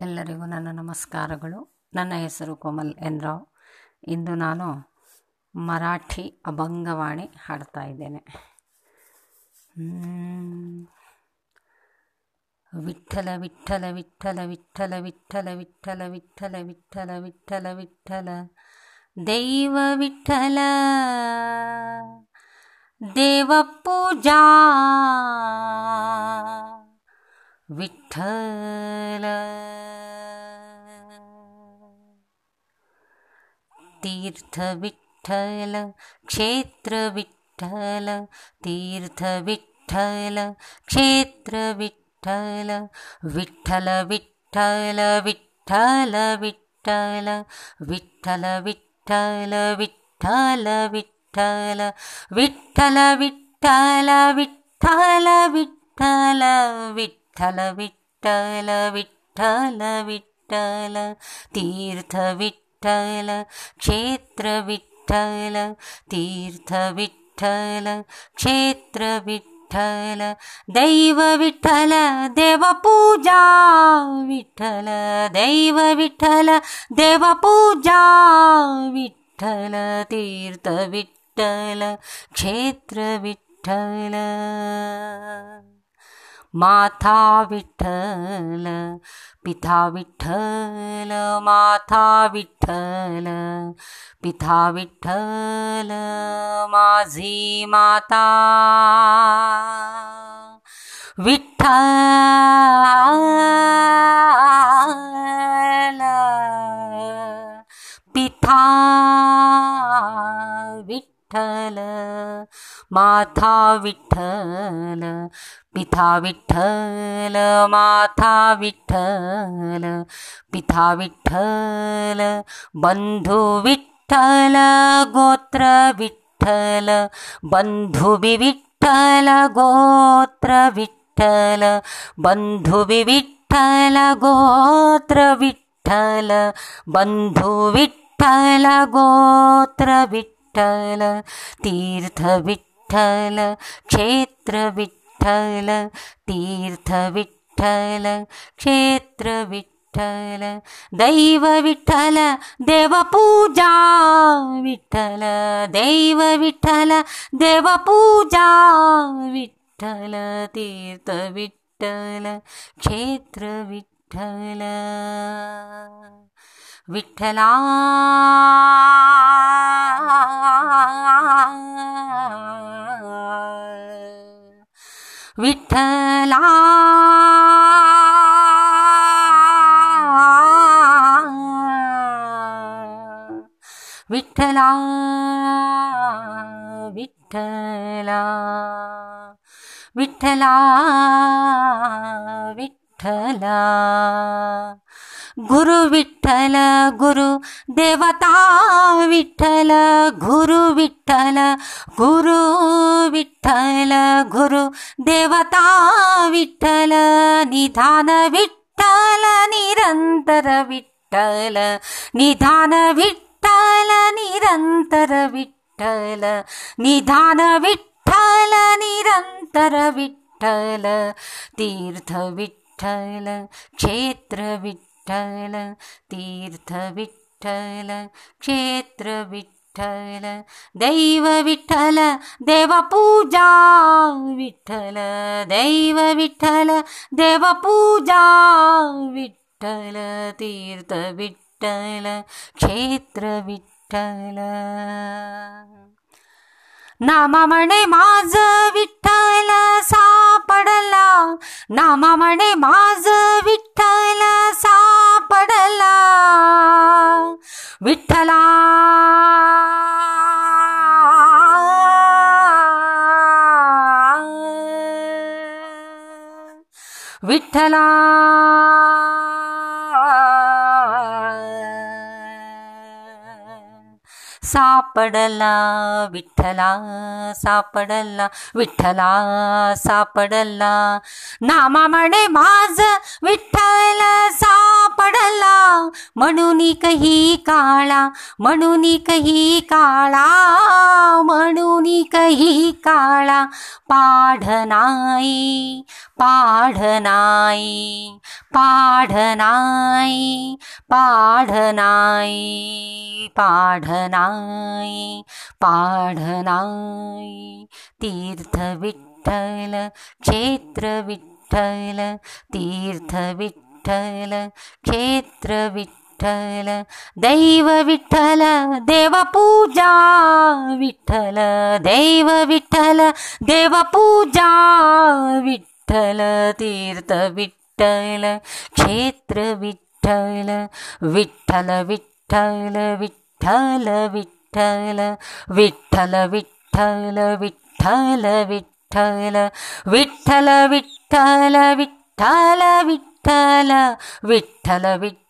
ಎಲ್ಲರಿಗೂ ನನ್ನ ನಮಸ್ಕಾರಗಳು. ನನ್ನ ಹೆಸರು ಕೋಮಲ್ ಎನ್ ರಾವ್. ಇಂದು ನಾನು ಮರಾಠಿ ಅಭಂಗವಾಣಿ ಹಾಡ್ತಾ ಇದ್ದೇನೆ. ವಿಠಲ ವಿಠಲ ವಿಠಲ ವಿಠಲ ವಿಠಲ ವಿಠಲ ವಿಠಲ ವಿಠಲ ವಿಠಲ ವಿಠಲ ದೈವ ವಿಠಲ ದೇವ ಪೂಜಾ. ವಿಠಲ तीर्थ विठ्ठल क्षेत्र विठ्ठल तीर्थ विठ्ठल क्षेत्र विठ्ठल विठ्ठल विठ्ठल विठ्ठल विठ्ठल विठ्ठल विठ्ठल विठ्ठल विठ्ठल विठ्ठल विठ्ठल विठ्ठल विठ्ठल विठ्ठल विठ्ठल विठ्ठल विठ्ठल तीर्थ विठ्ठल विठ्ठल तीर्थ विठ्ठल क्षेत्र विठ्ठल दैव विठ्ठल देवपूजा विठ्ठल दैव विठ्ठल देवपूजा विठ्ठल तीर्थ विठ्ठल क्षेत्र विठ्ठल माथा विठ्ठल पिथा विठ्ठल माथा विठ्ठल पिथा विठ्ठल माझी माता. विठ्ठल पिथा विठ्ठल. माथा विठ्ठल पिता विठ्ठल माथा विठ्ठल पिता विठ्ठल बन्धु विठ्ठल गोत्र विठ्ठल बन्धु विठ्ठल गोत्र विठ्ठल बन्धु विठ्ठल गोत्र विठ्ठल बन्धु విఠల క్షేత్ర విఠల తీర్థ విఠల క్షేత్ర విఠల దైవ విఠల దేవ పూజా విఠల దైవ విఠల దేవ పూజా విఠల తీర్థ విఠల క్షేత్ర విఠల विठ्ठल। विठ्ठला। विठ्ठला। विठ्ठला। विठ्ठला। विठ्ठला। विठ्ठला। गुरु विठ्ठल गुरु देवता विठ्ठल गुरु विठ्ठल गुरु विठ्ठल गुरु देवता विठ्ठल निधान विठ्ठल निरन्तर विठ्ठल निधान विठ्ठल निरन्तर विठ्ठल निधान विठ्ठल निरन्तर विठ्ठल तीर्थ विठ्ठल विठ्ठल क्षेत्र विठ्ठल तीर्थ विठ्ठल क्षेत्र विठ्ठल दैव विठ्ठल देवपूजा विठ्ठल दैव विठ्ठल देवपूजा विठ्ठल तीर्थ विठ्ठल क्षेत्र विठ्ठल नामा म्हणे माझ विठ्ठल सा नामा म्हणे माझ विठ्ठल सापडला. विठ्ठला. विठ्ठला. सापडला विठ्ठला सापडला विठ्ठला सापडला नामा म्हणे माझ विठ्ठल म्हणून कही काळा म्हणून कही काळा म्हणून कही काळा पाढनाई पाढनाई पाढनाई पाढनाई पाढनाई पाढनाई तीर्थ विठ्ठल क्षेत्र विठ्ठल तीर्थ विठ्ठल क्षेत्र विठ्ठल ವಿಠಲ ದೈವ ವಿಠಲ ದೇವ ಪೂಜಾ ವಿಠಲ ದೈವ ವಿಠಲ ದೇವ ಪೂಜಾ ವಿಠಲ ತೀರ್ಥ ವಿಠಲ ಕ್ಷೇತ್ರ ವಿಠಲ ವಿಠಲ ವಿಠಲ ವಿಠಲ ವಿಠಲ ವಿಠಲ ವಿಠಲ ವಿಠಲ ವಿಠಲ ವಿಠಲ ವಿಠಲ ವಿಠಲ ವಿಠಲ ವಿಠಲ ವಿಠಲ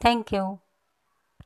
Thank you.